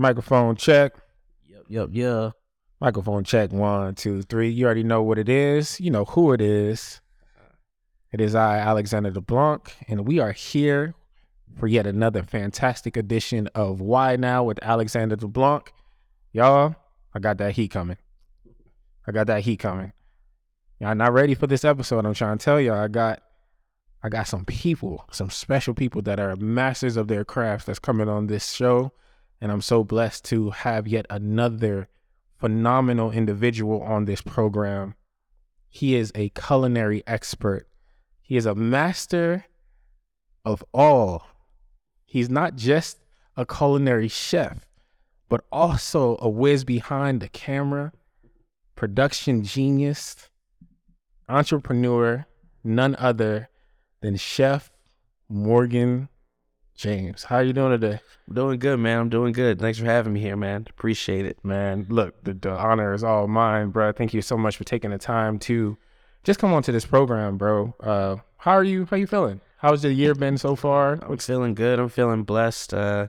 Microphone check. Yep, yep, yeah. Microphone check. One, two, three. You already know what it is. You know who it is. It is I, Alexander DeBlanc, and we are here for yet another fantastic edition of Why Now with Alexander DeBlanc. Y'all, I got that heat coming. I got that heat coming. Y'all not ready for this episode. I'm trying to tell y'all, I got I got some people, some special people that are masters of their crafts that's coming on this show. And I'm so blessed to have yet another phenomenal individual on this program. He is a culinary expert. He is a master of all. He's not just a culinary chef, but also a whiz behind the camera, production genius, entrepreneur, none other than Chef Morgan James. How you doing today? I'm doing good, man. I'm doing good. Thanks for having me here, man. Appreciate it. Man, look, the, the honor is all mine, bro. Thank you so much for taking the time to just come on to this program, bro. Uh, how are you? How you feeling? How's the year been so far? I'm feeling good. I'm feeling blessed. Uh,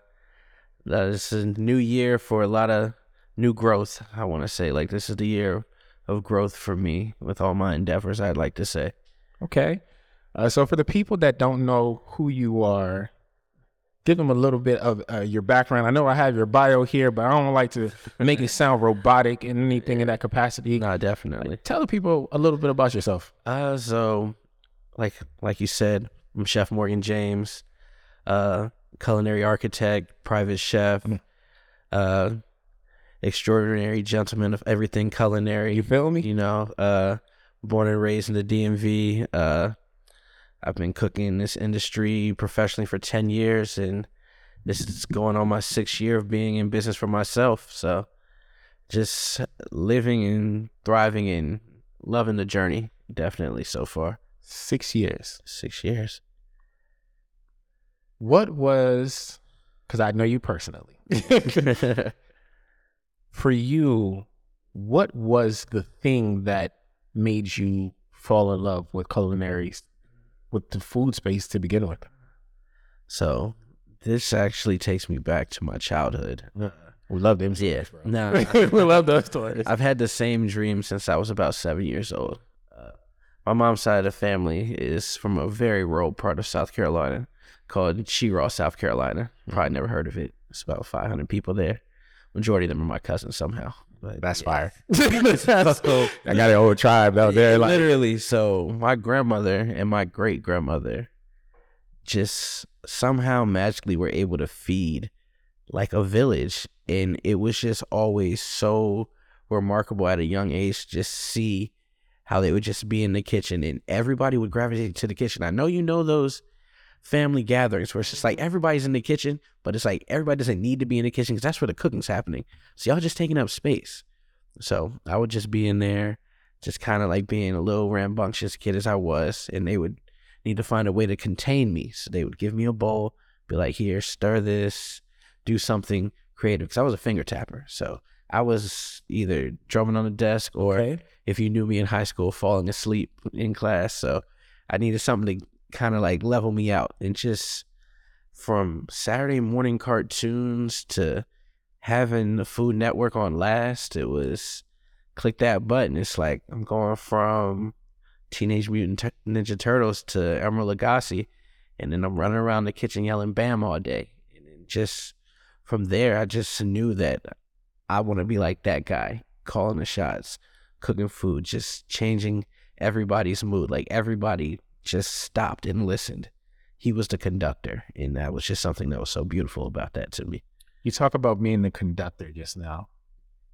uh, this is a new year for a lot of new growth. I want to say, like, this is the year of growth for me with all my endeavors. I'd like to say. Okay. Uh, so for the people that don't know who you are, give them a little bit of uh, your background. I know I have your bio here, but I don't like to make it sound robotic in anything in that capacity. No, definitely. Tell the people a little bit about yourself. Uh, so, like, like you said, I'm Chef Morgan James, uh, culinary architect, private chef, Mm. uh, extraordinary gentleman of everything culinary. You feel me? You know, uh, born and raised in the DMV. Uh, I've been cooking in this industry professionally for 10 years, and this is going on my sixth year of being in business for myself. So just living and thriving and loving the journey, definitely so far. Six years. Six years. What was, because I know you personally, for you, what was the thing that made you fall in love with culinary, with the food space to begin with? so this actually takes me back to my childhood. We love them. Yeah. stories. No, we love those stories. I've had the same dream since I was about seven years old. Uh, my mom's side of the family is from a very rural part of South Carolina called Cheraw, South Carolina. Probably never heard of it. It's about 500 people there. Majority of them are my cousins somehow. But That's fire. so, I got an old tribe out there. Like, literally, so my grandmother and my great grandmother just somehow magically were able to feed like a village. And it was just always so remarkable at a young age just see how they would just be in the kitchen and everybody would gravitate to the kitchen. I know you know those family gatherings where it's just like everybody's in the kitchen, but it's like everybody doesn't need to be in the kitchen because that's where the cooking's happening. So y'all just taking up space. So I would just be in there, just kind of like being a little rambunctious kid as I was, and they would need to find a way to contain me. So they would give me a bowl, be like, "Here, stir this, do something creative." Because I was a finger tapper, so I was either drumming on the desk or okay. if you knew me in high school, falling asleep in class. So I needed something to kind of like level me out. And just from Saturday morning cartoons to having the Food Network on last, it was click that button. It's like I'm going from Teenage Mutant Ninja Turtles to Emeril Lagasse. And then I'm running around the kitchen yelling BAM all day. And just from there, I just knew that I want to be like that guy, calling the shots cooking food, just changing everybody's mood. Like everybody just stopped and listened. He was the conductor, and that was just something that was so beautiful about that to me. You talk about being the conductor just now.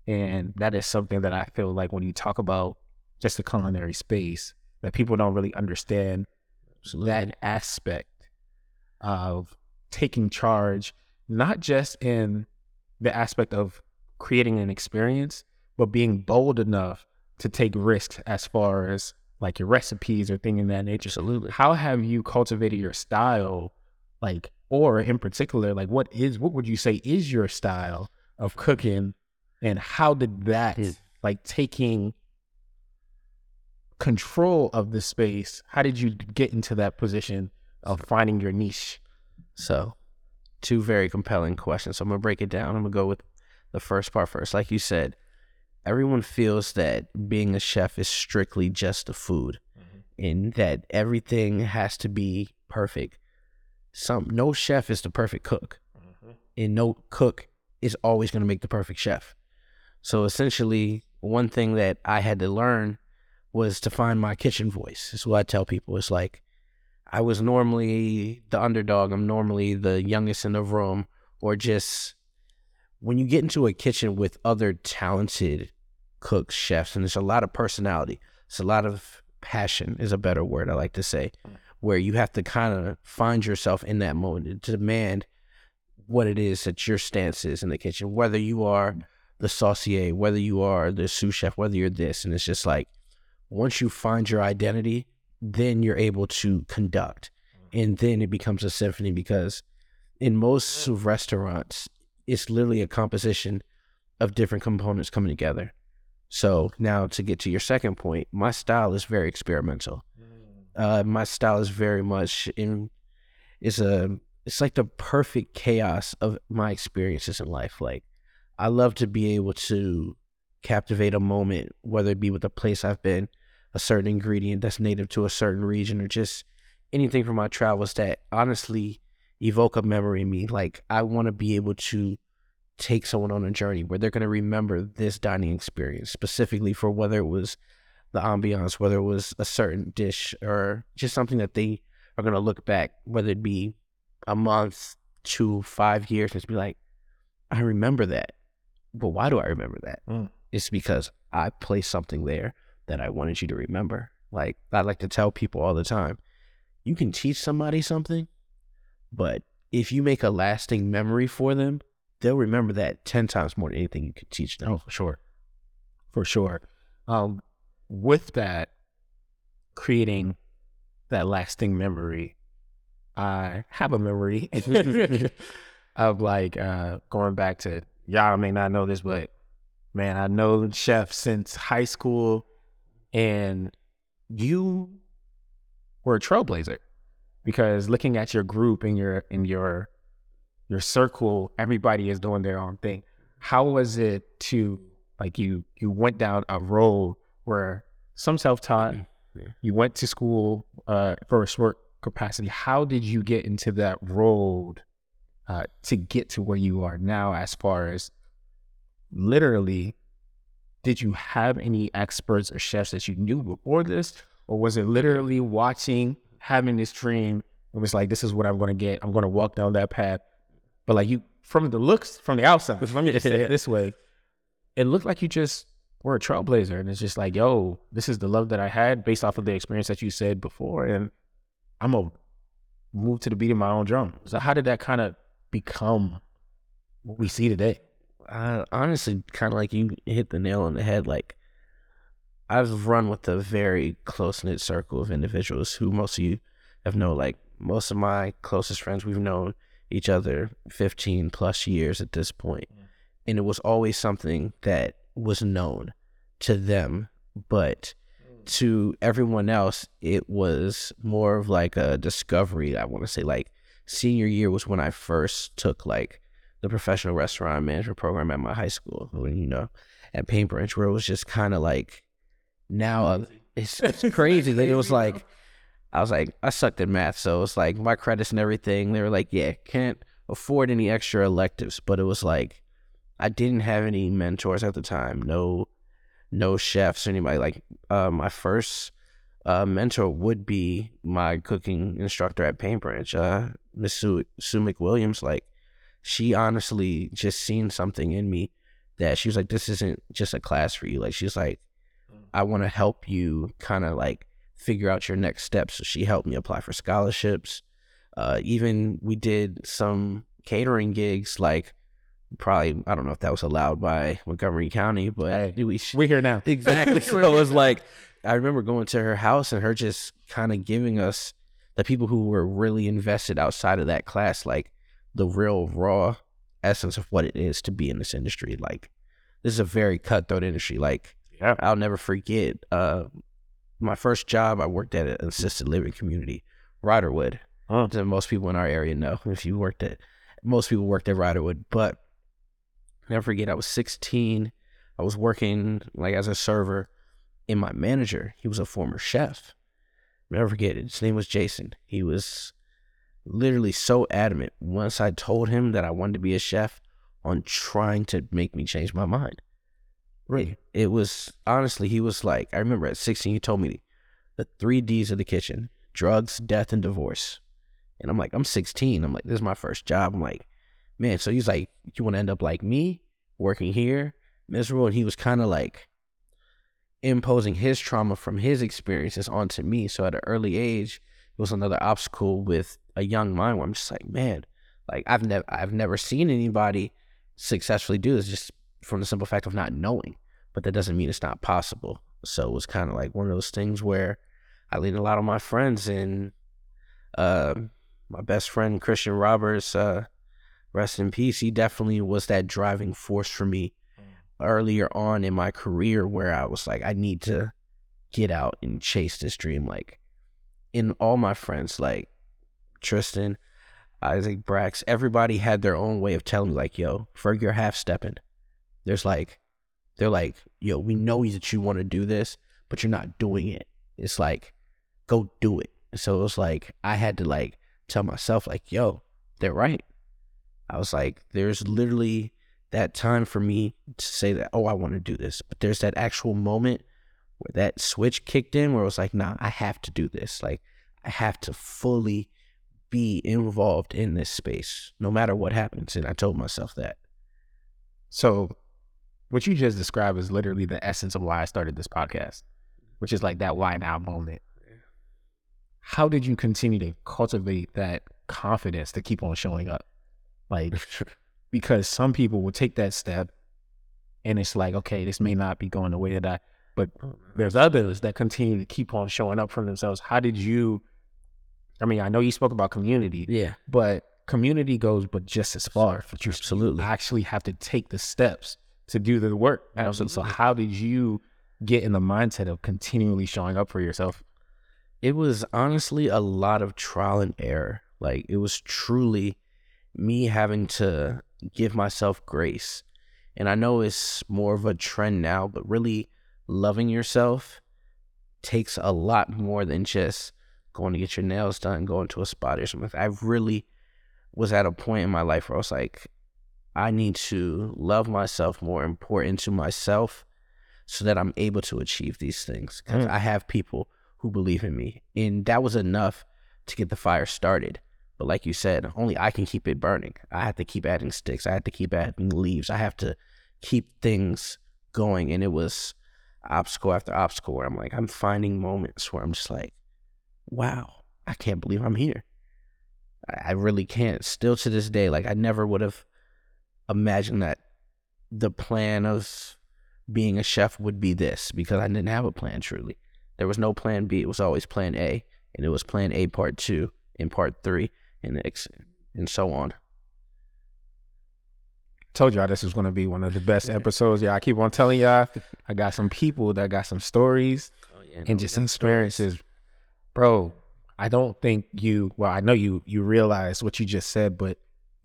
And that is something that I feel like when you talk about just the culinary space, that people don't really understand that aspect of taking charge, not just in the aspect of creating an experience, but being bold enough to take risks as far as like your recipes or things of that nature. Absolutely. How have you cultivated your style, like, or in particular, like, what is what would you say is your style of cooking, and how did that, Yeah. like, taking control of the space, how did you get into that position of finding your niche? So, two very compelling questions. So I'm gonna break it down. I'm gonna go with the first part first. Like you said, everyone feels that being a chef is strictly just the food, mm-hmm. and that everything has to be perfect. Some no chef is the perfect cook, mm-hmm. and no cook is always gonna make the perfect chef. So essentially, one thing that I had to learn was to find my kitchen voice. Is what I tell people. It's like I was normally the underdog. I'm normally the youngest in the room, or just when you get into a kitchen with other talented cooks, chefs, and there's a lot of personality. It's a lot of passion is a better word I like to say, mm. where you have to kind of find yourself in that moment to demand what it is that your stance is in the kitchen, whether you are mm. the saucier, whether you are the sous chef, whether you're this, and it's just like once you find your identity, then you're able to conduct, mm. and then it becomes a symphony because in most restaurants, it's literally a composition of different components coming together. So now to get to your second point, my style is very experimental. Uh, my style is very much in is a it's like the perfect chaos of my experiences in life. Like I love to be able to captivate a moment, whether it be with a place I've been, a certain ingredient that's native to a certain region, or just anything from my travels that honestly evoke a memory in me. Like I want to be able to take someone on a journey where they're going to remember this dining experience specifically for whether it was the ambiance, whether it was a certain dish or just something that they are going to look back, whether it be a month, two, five years, and just be like, I remember that. But why do I remember that? Mm. It's because I placed something there that I wanted you to remember. Like I like to tell people all the time, you can teach somebody something, but if you make a lasting memory for them, they'll remember that 10 times more than anything you could teach them. Oh, for sure. For sure. Um, with that, creating that lasting memory, I have a memory of like uh, going back to, y'all may not know this, but man, I know Chef since high school, and you were a trailblazer because looking at your group and your in your your circle, everybody is doing their own thing. How was it to like you you went down a road where some self taught, Yeah. you went to school uh, for a short capacity. How did you get into that road uh, to get to where you are now? As far as literally, did you have any experts or chefs that you knew before this, or was it literally watching, having this dream? It was like, this is what I'm going to get. I'm going to walk down that path. But like you, from the looks, from the outside, let me just say it this way, it looked like you just were a trailblazer, and it's just like, yo, this is the love that I had based off of the experience that you said before, and I'm gonna move to the beat of my own drum. So how did that kind of become what we see today? I honestly kind of like you hit the nail on the head. Like I've run with a very close knit circle of individuals who most of you have known. Like most of my closest friends, we've known each other 15 plus years at this point. And it was always something that was known to them, but to everyone else, it was more of like a discovery. I want to say like senior year was when I first took like the professional restaurant management program at my high school, you know, at Paint Branch, where it was just kind of like now uh, it's, it's crazy. that it was like, I was like, I sucked at math. So it's like my credits and everything. They were like, yeah, can't afford any extra electives. But it was like, I didn't have any mentors at the time. No, no chefs or anybody. Like, uh, my first uh, mentor would be my cooking instructor at Paint Branch, uh, Miss Sue, Sue McWilliams. Like, she honestly just seen something in me that she was like, this isn't just a class for you. Like, she's like, I want to help you kind of like figure out your next steps. So she helped me apply for scholarships. Uh, even we did some catering gigs, like probably I don't know if that was allowed by Montgomery County, but Hey, we We're here now. exactly. so it was like I remember going to her house and her just kind of giving us the people who were really invested outside of that class, like the real raw essence of what it is to be in this industry. Like this is a very cutthroat industry. Like Yeah. I'll never forget uh my first job I worked at an assisted living community, Riderwood. Huh. That most people in our area know if you worked at Most people worked at Riderwood, but never forget, I was 16. I was working like as a server, and my manager, he was a former chef. Never forget it. His name was Jason. He was literally so adamant once I told him that I wanted to be a chef on trying to make me change my mind. Right. It was honestly, he was like, I remember at 16, he told me the three D's of the kitchen drugs, death, and divorce. And I'm like, I'm 16. I'm like, this is my first job. I'm like, man. So he's like, you want to end up like me, working here, miserable? And he was kind of like imposing his trauma from his experiences onto me. So at an early age, it was another obstacle with a young mind where I'm just like, man, like I've never, I've never seen anybody successfully do this just from the simple fact of not knowing. But that doesn't mean it's not possible. So it was kind of like one of those things where I leaned a lot on my friends and uh, my best friend Christian Roberts, uh, rest in peace. He definitely was that driving force for me mm. earlier on in my career where I was like, I need to get out and chase this dream. Like in all my friends, like Tristan, Isaac, Brax, everybody had their own way of telling me, like, yo, Ferg, you're half stepping. There's like, they're like, yo, we know that you want to do this, but you're not doing it. It's like, go do it. So it was like I had to like tell myself like, yo, they're right. I was like, there's literally that time for me to say that, oh, I want to do this. But there's that actual moment where that switch kicked in where it was like, nah, I have to do this. Like I have to fully be involved in this space, no matter what happens. And I told myself that. So what you just described is literally the essence of why I started this podcast, which is like that why now moment how did you continue to cultivate that confidence to keep on showing up? Like, because some people will take that step and it's like, okay, this may not be going the way that I, but oh, there's others that continue to keep on showing up for themselves. How did you, I mean, I know you spoke about community. Yeah. But community goes but just as far. But you absolutely actually have to take the steps to do the work. Absolutely. So mm-hmm. how did you get in the mindset of continually showing up for yourself? it was honestly a lot of trial and error. Like it was truly me having to give myself grace. And I know it's more of a trend now, but really loving yourself takes a lot more than just going to get your nails done, going to a spot or something. I really was at a point in my life where I was like, I need to love myself more pour into myself so that I'm able to achieve these things. Because mm. I have people who believe in me. And that was enough to get the fire started. But like you said, only I can keep it burning. I have to keep adding sticks. I have to keep adding leaves. I have to keep things going. And it was obstacle after obstacle where I'm like, I'm finding moments where I'm just like, wow, I can't believe I'm here. I really can't. Still to this day, like I never would have imagined that the plan of being a chef would be this because I didn't have a plan truly. There was no plan B. It was always plan A, and it was plan A part two and part three, and X, and so on. Told y'all this was gonna be one of the best episodes. Yeah, I keep on telling y'all. I got some people that got some stories oh, yeah, and just experiences, stories. bro. I don't think you. Well, I know you. You realize what you just said, but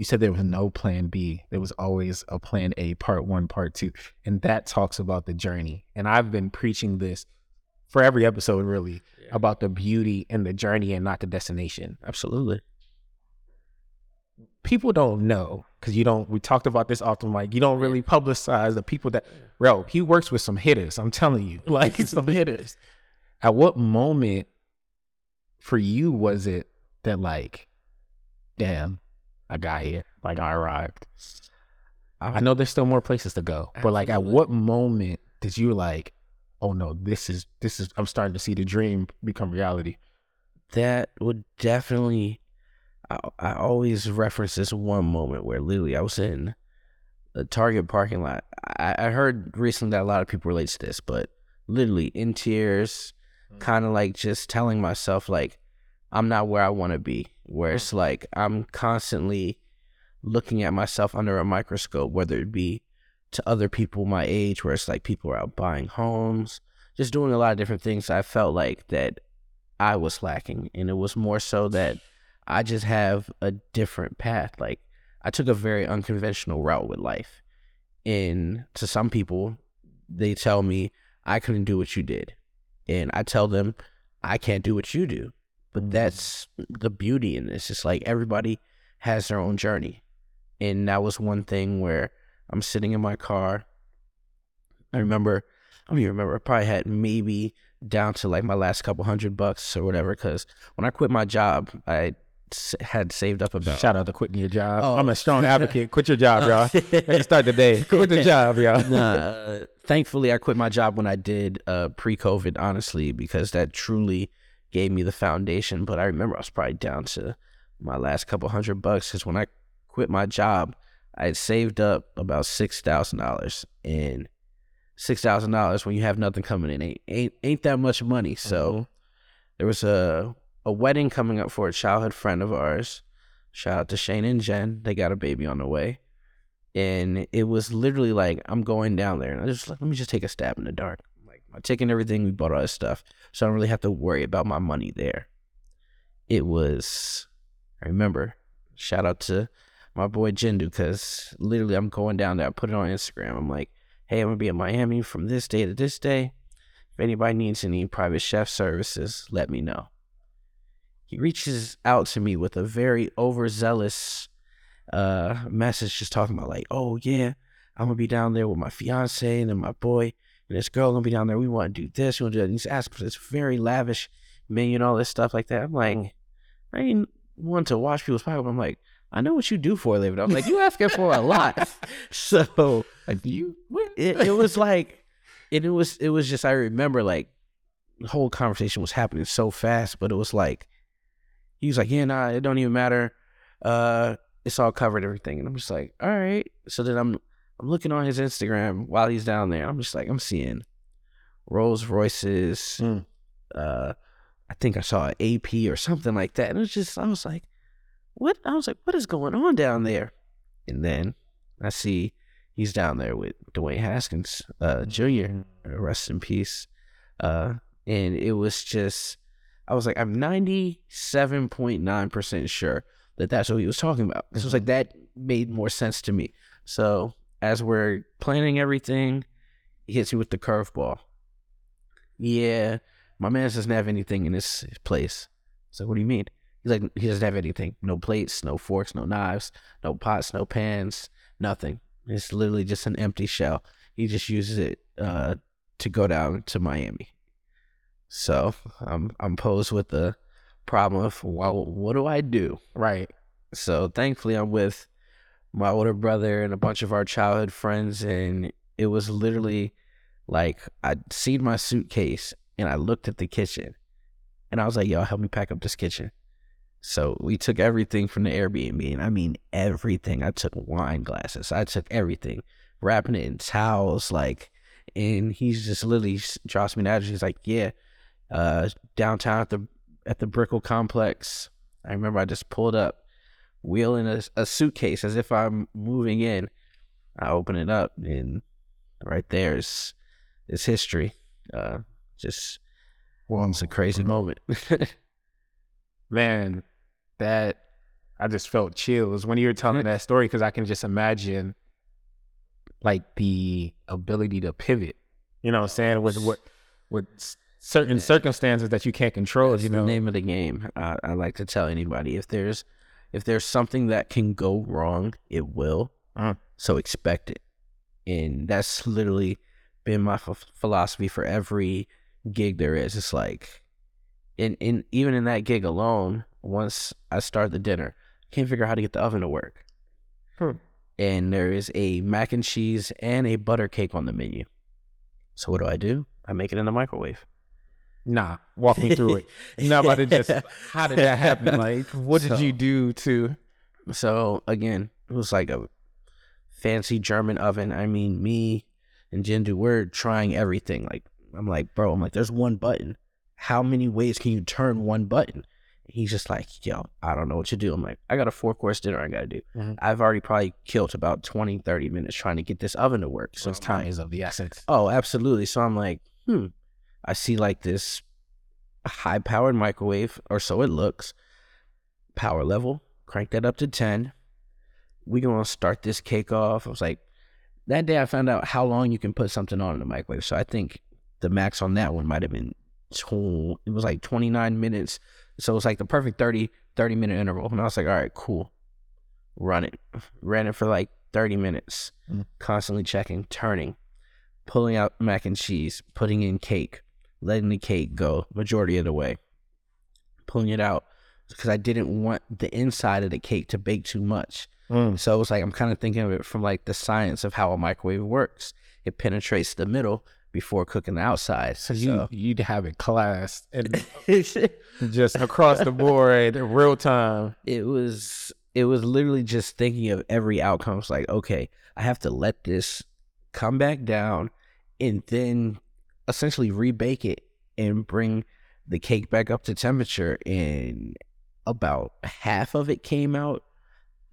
you said there was no plan B. There was always a plan A, part one, part two. And that talks about the journey. And I've been preaching this for every episode really yeah. about the beauty and the journey and not the destination. Absolutely. People don't know because you don't. We talked about this often. Like you don't really publicize the people that. Bro, he works with some hitters. I'm telling you, like some hitters. At what moment for you was it that like, damn, I got here, like I arrived. I know there's still more places to go, but like, at what moment did you like, oh no, this is this is I'm starting to see the dream become reality. That would definitely. I, I always reference this one moment where literally I was in a Target parking lot. I, I heard recently that a lot of people relate to this, but literally in tears, mm. kind of like just telling myself like I'm not where I want to be. Where it's like I'm constantly looking at myself under a microscope, whether it be to other people my age where it's like people are out buying homes, just doing a lot of different things. I felt like that I was lacking. And it was more so that I just have a different path. Like I took a very unconventional route with life. And to some people, they tell me I couldn't do what you did. And I tell them I can't do what you do. But that's the beauty in this. It's like everybody has their own journey. And that was one thing where I'm sitting in my car. I remember, I don't even remember, I probably had maybe down to like my last couple hundred bucks or whatever. Cause when I quit my job, I s- had saved up about. Shout out to quitting your job. Oh. I'm a strong advocate. Quit your job, y'all. Start the day. Quit the job, y'all. nah, uh, thankfully, I quit my job when I did uh, pre COVID, honestly, because that truly gave me the foundation. But I remember I was probably down to my last couple hundred bucks because when I quit my job, I had saved up about $6,000. And $6,000 when you have nothing coming in ain't, ain't, ain't that much money. So mm-hmm. there was a, a wedding coming up for a childhood friend of ours. Shout out to Shane and Jen. They got a baby on the way and it was literally like I'm going down there, and I just like let me just take a stab in the dark. My ticket everything, we bought all this stuff, so I don't really have to worry about my money there. It was, I remember, shout out to my boy Jindu, because literally I'm going down there. I put it on Instagram. I'm like, hey, I'm gonna be in Miami from this day to this day. If anybody needs any private chef services, let me know. He reaches out to me with a very overzealous uh message just talking about like, oh yeah, I'm gonna be down there with my fiance and then my boy and this girl gonna be down there. We want to do this, we want to do that. And he's asking for this very lavish menu and all this stuff like that. I'm like, I ain't want to wash people's pocket. I'm like, I know what you do for a living. I'm like, you asking for a lot. so Like, you it, it was like and it was it was just I remember like the whole conversation was happening so fast, but it was like he was like, Yeah, nah, it don't even matter. Uh it's all covered everything. And I'm just like, all right. So then I'm I'm looking on his Instagram while he's down there. I'm just like, I'm seeing Rolls Royces. Mm. Uh I think I saw an AP or something like that. And it's just I was like, what I was like, what is going on down there? And then I see he's down there with Dwayne Haskins, uh, Jr. uh, Rest in peace. Uh, and it was just, I was like, I'm 97.9% sure that that's what he was talking about. This was like, that made more sense to me. So as we're planning everything, he hits me with the curveball. Yeah, my man doesn't have anything in this place. So what do you mean? He's like, he doesn't have anything. No plates, no forks, no knives, no pots, no pans, nothing. It's literally just an empty shell. He just uses it uh, to go down to Miami. So I'm I'm posed with the problem of well, what do I do? Right. So thankfully, I'm with my older brother and a bunch of our childhood friends, and it was literally like I'd seen my suitcase and I looked at the kitchen, and I was like, "Yo, help me pack up this kitchen." So we took everything from the Airbnb, and I mean everything. I took wine glasses, I took everything, wrapping it in towels, like. And he's just literally drops me an address. He's like, "Yeah, uh, downtown at the at the Brickell complex." I remember I just pulled up, wheeling a, a suitcase as if I'm moving in. I open it up, and right there is is history. Uh, just Well, it's a crazy moment. man, that I just felt chills when you were telling that story because I can just imagine like the ability to pivot. You know what I'm saying? With what with certain circumstances that you can't control, That's you the name of the game. I, I like to tell anybody if there's if there's something that can go wrong, it will. Uh. So expect it, and that's literally been my ph philosophy for every gig there is. It's like, in in even in that gig alone, once I start the dinner, I can't figure out how to get the oven to work. Hmm. And there is a mac and cheese and a butter cake on the menu. So what do I do? I make it in the microwave. Nah, walk me through it. Not about to just how did that happen? Like what did So- you do to So again, it was like a fancy German oven. I mean, me and Jindu, we're trying everything. Like I'm like, bro, I'm like, there's one button. How many ways can you turn one button? He's just like, yo, I don't know what to do. I'm like, I got a four course dinner I gotta do. Mhm. I've already probably killed about 20, 30 minutes trying to get this oven to work. So so I'm time is of the essence. Oh, absolutely. So I'm like, hmm. I see like this high powered microwave, or so it looks. Power level, crank that up to 10. we gonna start this cake off. I was like, that day I found out how long you can put something on in the microwave. So I think the max on that one might have been tw- it was like 29 minutes. So it was like the perfect 30, 30 minute interval. And I was like, all right, cool. Run it. Ran it for like 30 minutes, Mm. constantly checking, turning, pulling out mac and cheese, putting in cake, letting the cake go majority of the way, pulling it out because I didn't want the inside of the cake to bake too much. Mm. So it was like I'm kind of thinking of it from like the science of how a microwave works. It penetrates the middle before cooking the outside. So you you'd have it classed and just across the board in real time. it was it was literally just thinking of every outcome. It's like, okay, I have to let this come back down and then essentially rebake it and bring the cake back up to temperature and about half of it came out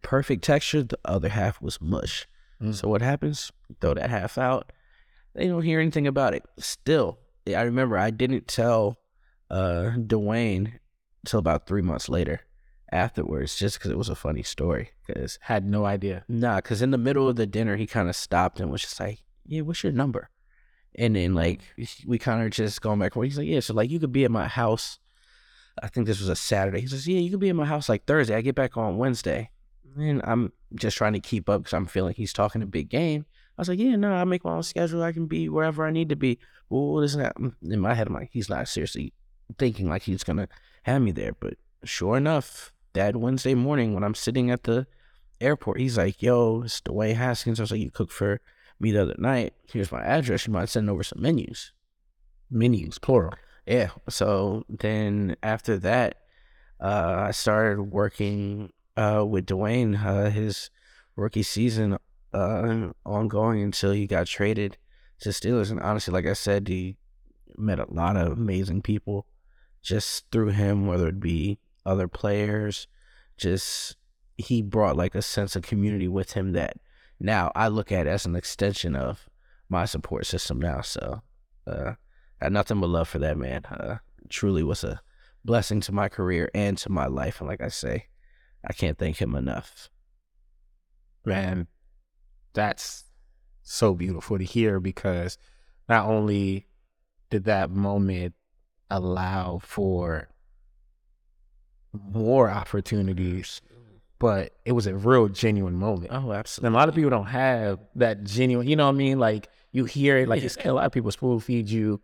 perfect texture, the other half was mush. Mm. So what happens? Throw that half out. They don't hear anything about it. Still, I remember I didn't tell uh Dwayne until about three months later afterwards, just because it was a funny story. Because Had no idea. nah, because in the middle of the dinner, he kind of stopped and was just like, "Yeah, what's your number?" And then like we kind of just going back. He's like, "Yeah, so like you could be at my house." I think this was a Saturday. He says, "Yeah, you could be at my house like Thursday. I get back on Wednesday." And I'm just trying to keep up because I'm feeling he's talking a big game. I was like, "Yeah, no, I make my own schedule. I can be wherever I need to be." Well, not that. Mm, in my head, I'm like, he's not seriously thinking like he's gonna have me there. But sure enough, that Wednesday morning when I'm sitting at the airport, he's like, "Yo, it's Dwayne Haskins." I was like, "You cooked for me the other night. Here's my address. You might send over some menus?" Menus, plural. Yeah. So then after that, uh, I started working uh, with Dwayne uh, his rookie season uh, ongoing until he got traded to Steelers. And honestly, like I said, he met a lot of amazing people just through him, whether it be other players, just he brought like a sense of community with him that now I look at it as an extension of my support system now. So uh I had nothing but love for that man. Uh truly was a blessing to my career and to my life. And like I say, I can't thank him enough. Man, that's so beautiful to hear because not only did that moment allow for more opportunities, but it was a real genuine moment. Oh, absolutely. And a lot of people don't have that genuine, you know what I mean? Like you hear it, like say, a lot of people spoon feed you,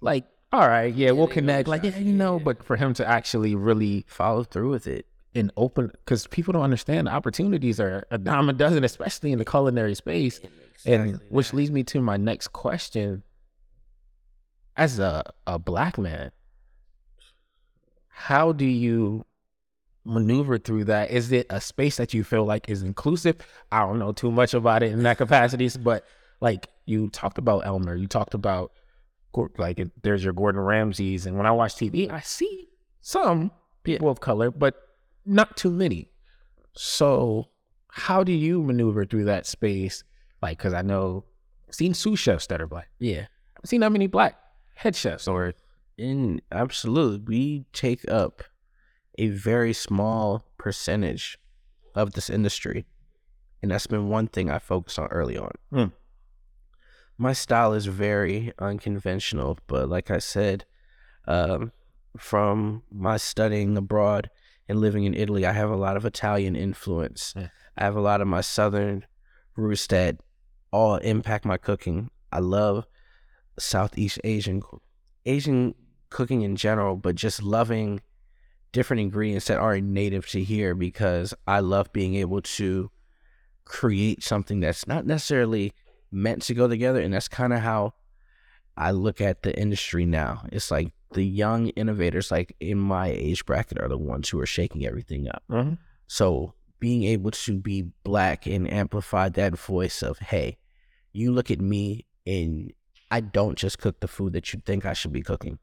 like, all right, yeah, we'll connect, like, yeah, you know, but for him to actually really Follow through with it. and open, because people don't understand the opportunities are a dime a dozen, especially in the culinary space. and which leads me to my next question. As a, a black man, how do you maneuver through that? Is it a space that you feel like is inclusive? I don't know too much about it in that capacities, but like you talked about Emeril, you talked about like there's your Gordon Ramsays, and when I watch TV, I see some people of color, but not too many. So, how do you maneuver through that space? Like, because I know I've seen sous chefs that are black. Yeah. I've seen that many black head chefs or In absolutely, we take up a very small percentage of this industry, and that's been one thing I focused on early on. Hmm. My style is very unconventional, but like I said, um, from my studying abroad and living in Italy, I have a lot of Italian influence. Yeah. I have a lot of my southern roots that all impact my cooking. I love Southeast Asian Asian cooking in general, but just loving different ingredients that aren't native to here because I love being able to create something that's not necessarily meant to go together. And that's kind of how I look at the industry now. It's like the young innovators, like in my age bracket, are the ones who are shaking everything up. Mm-hmm. So being able to be black and amplify that voice of, hey, you look at me and I don't just cook the food that you think I should be cooking.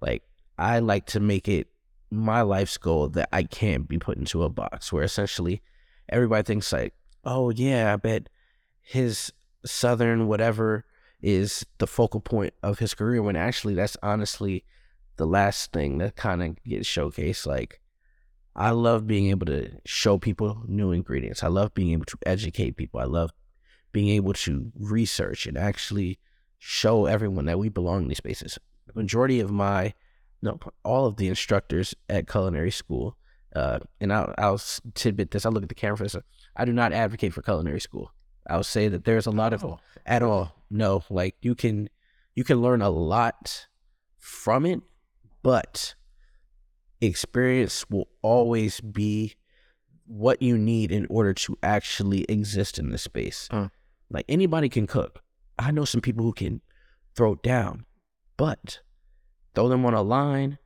Like I like to make it my life's goal that I can't be put into a box where essentially everybody thinks like, oh yeah, I bet his southern whatever is the focal point of his career when actually that's honestly the last thing that kind of gets showcased. Like I love being able to show people new ingredients. I love being able to educate people. I love being able to research and actually show everyone that we belong in these spaces. The majority of my, no, all of the instructors at culinary school, uh, and I'll, I'll tidbit this. I look at the camera for this. I do not advocate for culinary school. I'll say that there's a lot of Oh. at all. No, like you can you can learn a lot from it, but experience will always be what you need in order to actually exist in this space. Uh. Like anybody can cook. I know some people who can throw down, but throw them on a line,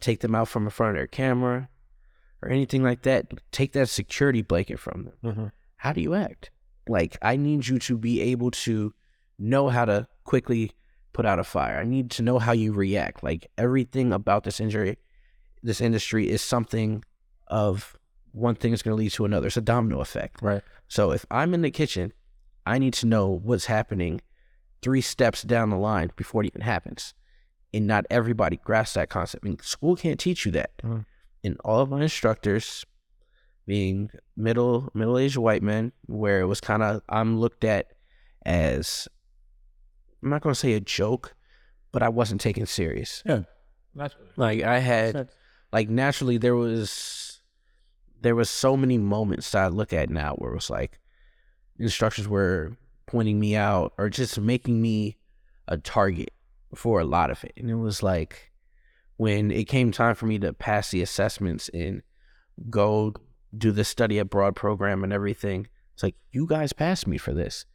take them out from in front of their camera, or anything like that. Take that security blanket from them Mm-hmm. how do you act? Like, I need you to be able to know how to quickly put out a fire. I need to know how you react. Like, everything about this injury, this industry is something of one thing is going to lead to another. It's a domino effect. Right. So, if I'm in the kitchen, I need to know what's happening three steps down the line before it even happens. And not everybody grasps that concept. I mean, school can't teach you that. Mhm. And all of my instructors, being middle middle aged white men, where it was kind of I'm looked at as I'm not gonna say a joke, but I wasn't taken serious. Yeah. That's Like I had like naturally there was there was so many moments that I look at now where it was like instructors were pointing me out or just making me a target for a lot of it. And it was like when it came time for me to pass the assessments and go do the study abroad program and everything, it's like you guys passed me for this.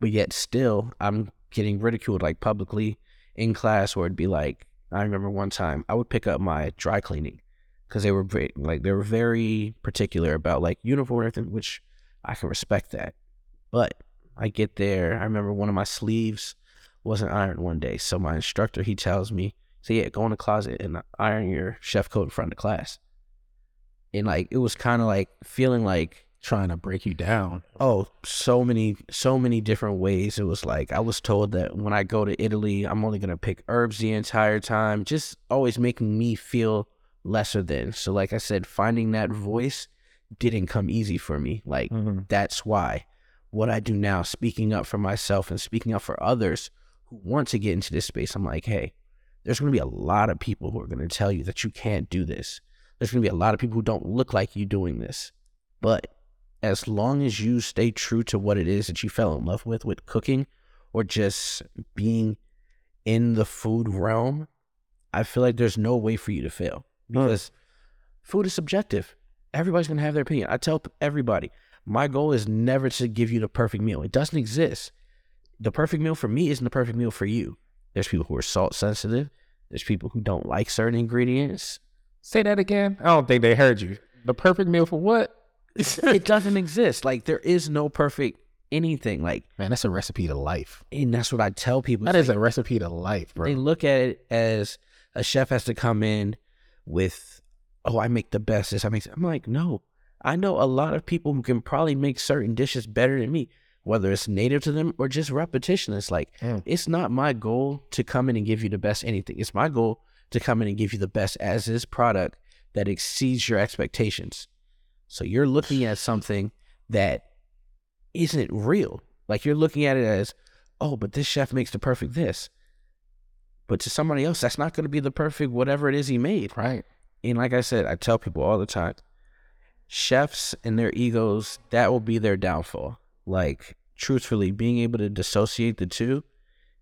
But yet still I'm getting ridiculed like publicly in class or it'd be like I remember one time I would pick up my dry cleaning because they were very, like they were very particular about like uniform and everything, which I can respect that. But I get there, I remember one of my sleeves wasn't ironed one day, so my instructor he tells me, "So yeah, go in the closet and iron your chef coat in front of class." And like it was kind of like feeling like trying to break you down. Oh, so many, so many different ways. It was like I was told that when I go to Italy, I'm only gonna pick herbs the entire time, just always making me feel lesser than. So, like I said, finding that voice didn't come easy for me. Like Mm-hmm. that's why what I do now, speaking up for myself and speaking up for others who want to get into this space, I'm like, hey, there's gonna be a lot of people who are gonna tell you that you can't do this. There's gonna be a lot of people who don't look like you doing this, but as long as you stay true to what it is that you fell in love with with cooking or just being in the food realm i feel like there's no way for you to fail because food is subjective. Everybody's going to have their opinion. I tell everybody my goal is never to give you the perfect meal. It doesn't exist the perfect meal for me isn't the perfect meal for you there's people who are salt sensitive there's people who don't like certain ingredients Say that again. I don't think they heard you. The perfect meal for what? it doesn't exist like there is no perfect anything like Man, that's a recipe to life. and that's what I tell people. That It's is like, a recipe to life, bro. they look at it as a chef has to come in with, oh, I make the best. This I make. I'm like, no, I know a lot of people who can probably make certain dishes better than me, whether it's native to them or just repetition. It's like Mm. it's not my goal to come in and give you the best anything. It's my goal to come in and give you the best as is product that exceeds your expectations. So you're looking at something that isn't real. Like you're looking at it as, oh, but this chef makes the perfect this. But to somebody else, that's not going to be the perfect whatever it is he made. right. And like I said, I tell people all the time, chefs and their egos, that will be their downfall. Like, truthfully, being able to dissociate the two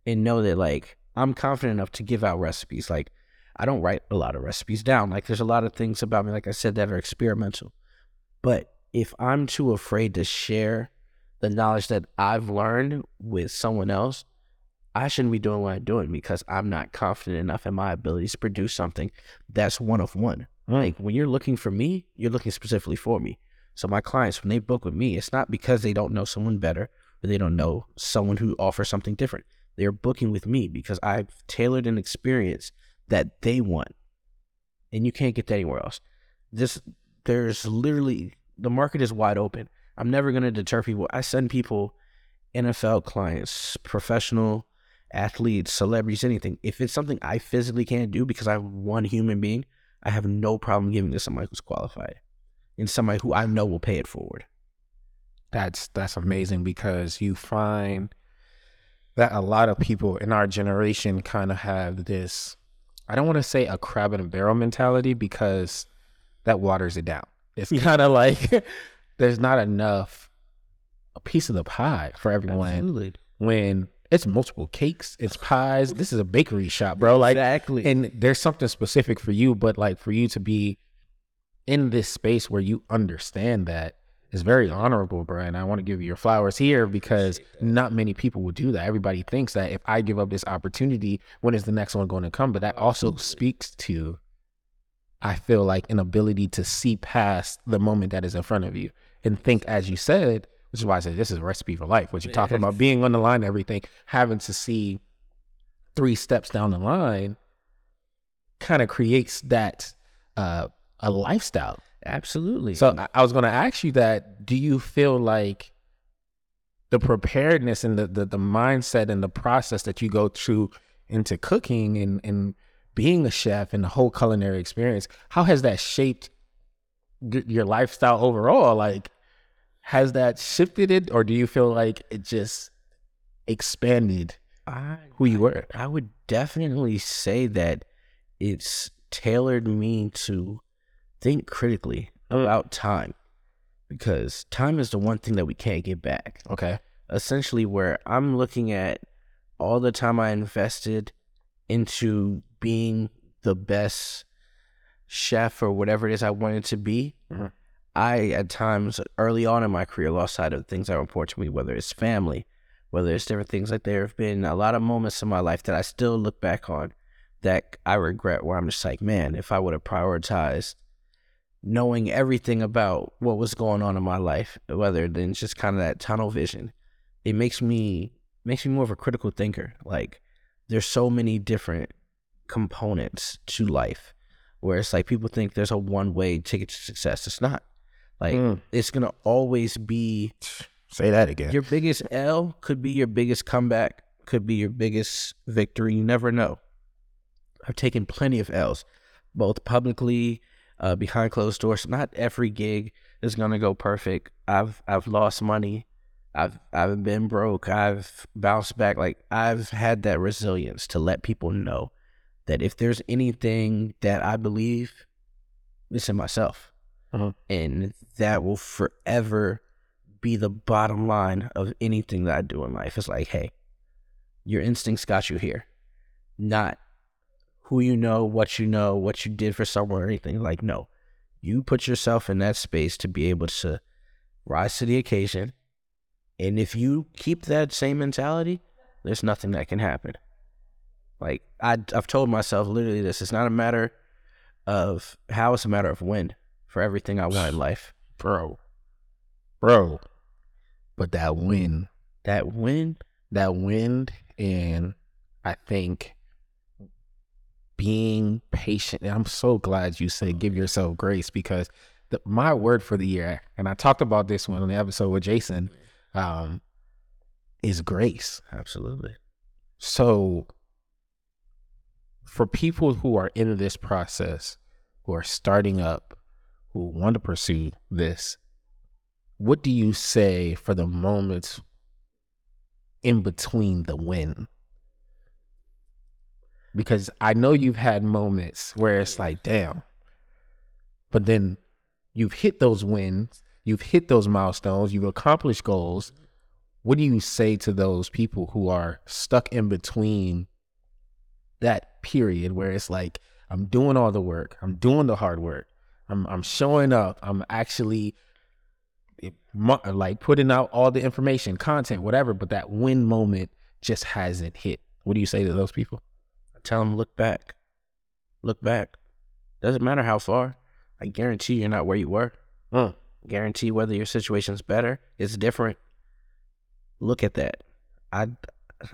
and know that, like, I'm confident enough to give out recipes. Like, I don't write a lot of recipes down. Like, there's a lot of things about me, like I said, that are experimental. But if I'm too afraid to share the knowledge that I've learned with someone else, I shouldn't be doing what I'm doing because I'm not confident enough in my abilities to produce something that's one of one. Like when you're looking for me, you're looking specifically for me. So my clients, when they book with me, it's not because they don't know someone better or they don't know someone who offers something different. They're booking with me because I've tailored an experience that they want. And you can't get that anywhere else. This there's literally the market is wide open. I'm never gonna deter people. I send people NFL clients, professional athletes, celebrities, anything. If it's something I physically can't do because I'm one human being, I have no problem giving this to someone who's qualified and somebody who I know will pay it forward. That's that's amazing because you find that a lot of people in our generation kind of have this I don't want to say a crab in a barrel mentality because that waters it down. It's kind of like there's not enough a piece of the pie for everyone Absolutely. when it's multiple cakes, it's pies. This is a bakery shop, bro. Like exactly. and there's something specific for you, but like for you to be in this space where you understand that is very honorable, bro. And I want to give you your flowers here because not many people will do that. Everybody thinks that if I give up this opportunity, when is the next one going to come? But that also speaks to, I feel like, an ability to see past the moment that is in front of you and think, as you said, which is why I said this is a recipe for life. What you're talking about, being on the line, everything, having to see three steps down the line, kind of creates that uh, a lifestyle. Absolutely. So I- was going to ask you that. Do you feel like the preparedness and the, the the mindset and the process that you go through into cooking and and being a chef and the whole culinary experience, how has that shaped your lifestyle overall? Like, has that shifted it, or do you feel like it just expanded I, who you were? I would definitely say that it's tailored me to think critically about time because time is the one thing that we can't get back. Okay. Essentially, where I'm looking at all the time I invested into being the best chef or whatever it is I wanted to be. Mhm. I, at times early on in my career, lost sight of things that were important to me, whether it's family, whether it's different things. Like there have been a lot of moments in my life that I still look back on that I regret where I'm just like, man, if I would have prioritized knowing everything about what was going on in my life, whether than just kind of that tunnel vision, it makes me makes me more of a critical thinker. Like there's so many different components to life where it's like people think there's a one way ticket to success. It's not. Like Mm. it's gonna always be Say that again. your biggest L could be your biggest comeback, could be your biggest victory. You never know. I've taken plenty of L's, both publicly, uh, behind closed doors. Not every gig is gonna go perfect. I've I've lost money. I've I've been broke. I've bounced back. Like I've had that resilience to let people know that if there's anything that I believe, it's in myself, Uh-huh. and that will forever be the bottom line of anything that I do in life. It's like, hey, your instincts got you here, not who you know, what you know, what you did for someone or anything. Like, no, you put yourself in that space to be able to rise to the occasion. And if you keep that same mentality, there's nothing that can happen. Like I, I've told myself literally this: it's not a matter of how; it's a matter of when for everything I want in life. bro, bro. But that win, That win, that wind, and I think being patient. And I'm so glad you said give yourself grace because the, my word for the year, and I talked about this one on the episode with Jason, um, is grace. absolutely. So, for people who are in this process, who are starting up, who want to pursue this, what do you say for the moments in between the win? Because I know you've had moments where it's like, damn, but then you've hit those wins, you've hit those milestones, you've accomplished goals. What do you say to those people who are stuck in between that period where it's like, I'm doing all the work, I'm doing the hard work, I'm I'm showing up, I'm actually eh, like putting out all the information, content, whatever, but that win moment just hasn't hit. What do you say to those people? Tell them look back, look back. Doesn't matter how far. I guarantee you're not where you were. Huh. Guarantee whether your situation's better, it's different. Look at that. I,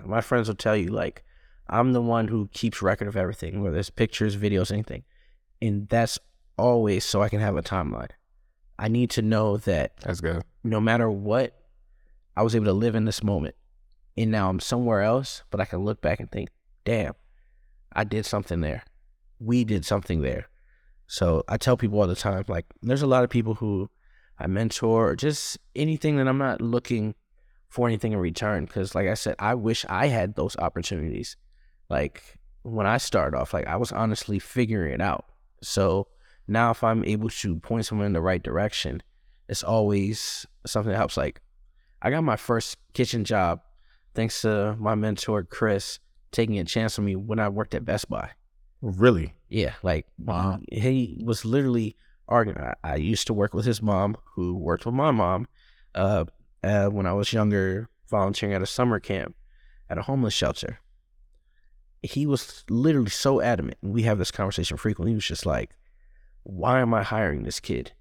my friends will tell you like, I'm the one who keeps record of everything, whether it's pictures, videos, anything, and that's always so I can have a timeline. I need to know that That's good. no matter what, I was able to live in this moment. And now I'm somewhere else, but I can look back and think, damn, I did something there. We did something there. So I tell people all the time, like, there's a lot of people who I mentor, or just anything that I'm not looking for anything in return. Because, like I said, I wish I had those opportunities. Like when I started off, like I was honestly figuring it out. So now, if I'm able to point someone in the right direction, it's always something that helps. Like I got my first kitchen job thanks to my mentor Chris taking a chance on me when I worked at Best Buy. Really? Yeah, like Wow. he was literally arguing. I, used to work with his mom, who worked with my mom, uh, uh, when I was younger, volunteering at a summer camp at a homeless shelter. He was literally so adamant, and we have this conversation frequently. He was just like, "Why am I hiring this kid?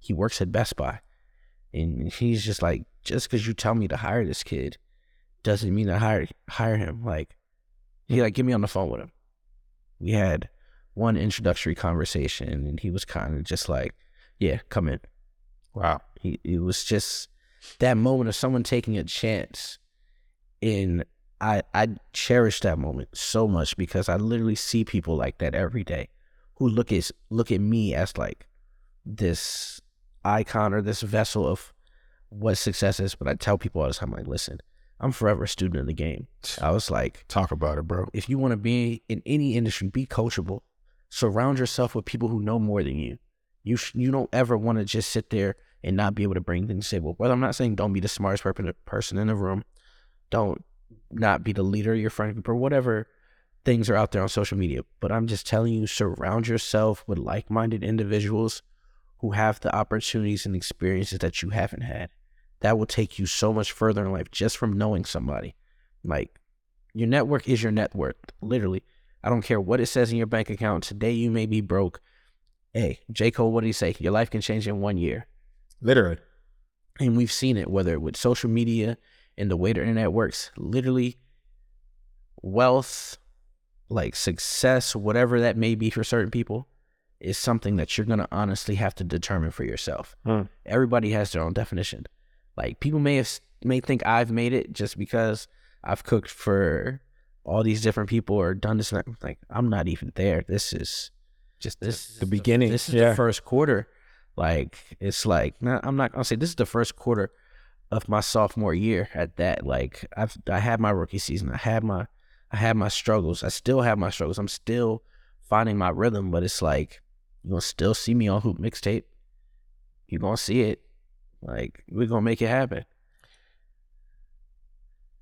He works at Best Buy," and he's just like, "Just because you tell me to hire this kid, doesn't mean I hire hire him." Like, he like, get me on the phone with him we had one introductory conversation and he was kind of just like yeah come in Wow. he it was just that moment of someone taking a chance and i i cherish that moment so much because i literally see people like that every day who look at look at me as like this icon or this vessel of what success is but i tell people all the time like listen i'm forever a student of the game i was like Talk about it, bro. if you want to be in any industry, be coachable. Surround yourself with people who know more than you. You sh- you don't ever want to just sit there and not be able to bring things to the table. Well, I'm not saying don't be the smartest per- person in the room. Don't not be the leader of your friend group or whatever things are out there on social media. But I'm just telling you, surround yourself with like-minded individuals who have the opportunities and experiences that you haven't had. That will take you so much further in life just from knowing somebody. Like your network is your net worth, literally. I don't care what it says in your bank account. Today you may be broke. Hey, J. Cole, what did he say? Your life can change in one year. Literally. And we've seen it, whether with social media and the way the internet works. Literally, wealth, like success, whatever that may be for certain people, is something that you're gonna honestly have to determine for yourself. Hmm. Everybody has their own definition. Like people may have may think I've made it just because I've cooked for all these different people or done this. And. Like I'm not even there. This is Just this the, is the beginning. This is yeah. the first quarter. Like it's like nah, I'm not gonna say this is the first quarter of my sophomore year. At that, like I've I had my rookie season. I had my I had my struggles. I still have my struggles. I'm still finding my rhythm. But it's like you're gonna still see me on Hoop Mixtape. You're gonna see it. Like we're gonna make it happen.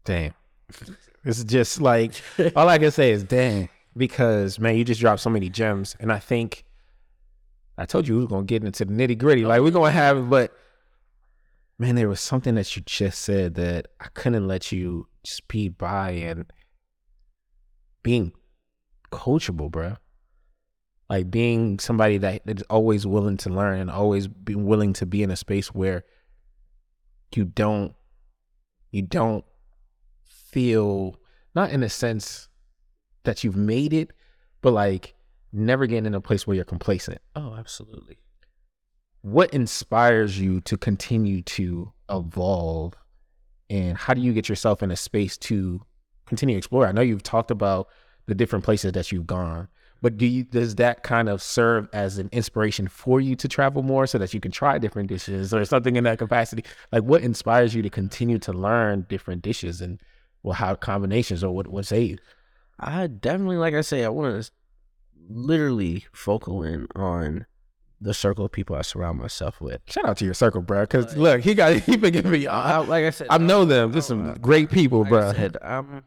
Damn. It's just like all I can say is damn. Because man, you just dropped so many gems. And I think I told you we were gonna get into the nitty gritty. Like we're gonna have it, but man, there was something that you just said that I couldn't let you speed by and being coachable, bro. Like being somebody that is always willing to learn and always be willing to be in a space where you don't you don't feel not in a sense that you've made it, but like never getting in a place where you're complacent. Oh, absolutely. What inspires you to continue to evolve? And how do you get yourself in a space to continue to explore? I know you've talked about the different places that you've gone, but do you does that kind of serve as an inspiration for you to travel more so that you can try different dishes or something in that capacity? Like what inspires you to continue to learn different dishes and well how combinations or what what say you? I definitely, like I say, I want to literally focal in on the circle of people I surround myself with. Shout out to your circle, bro. Because look, he got he been giving me. I, like I said, I know them. There's some great people, like bro. I said, um,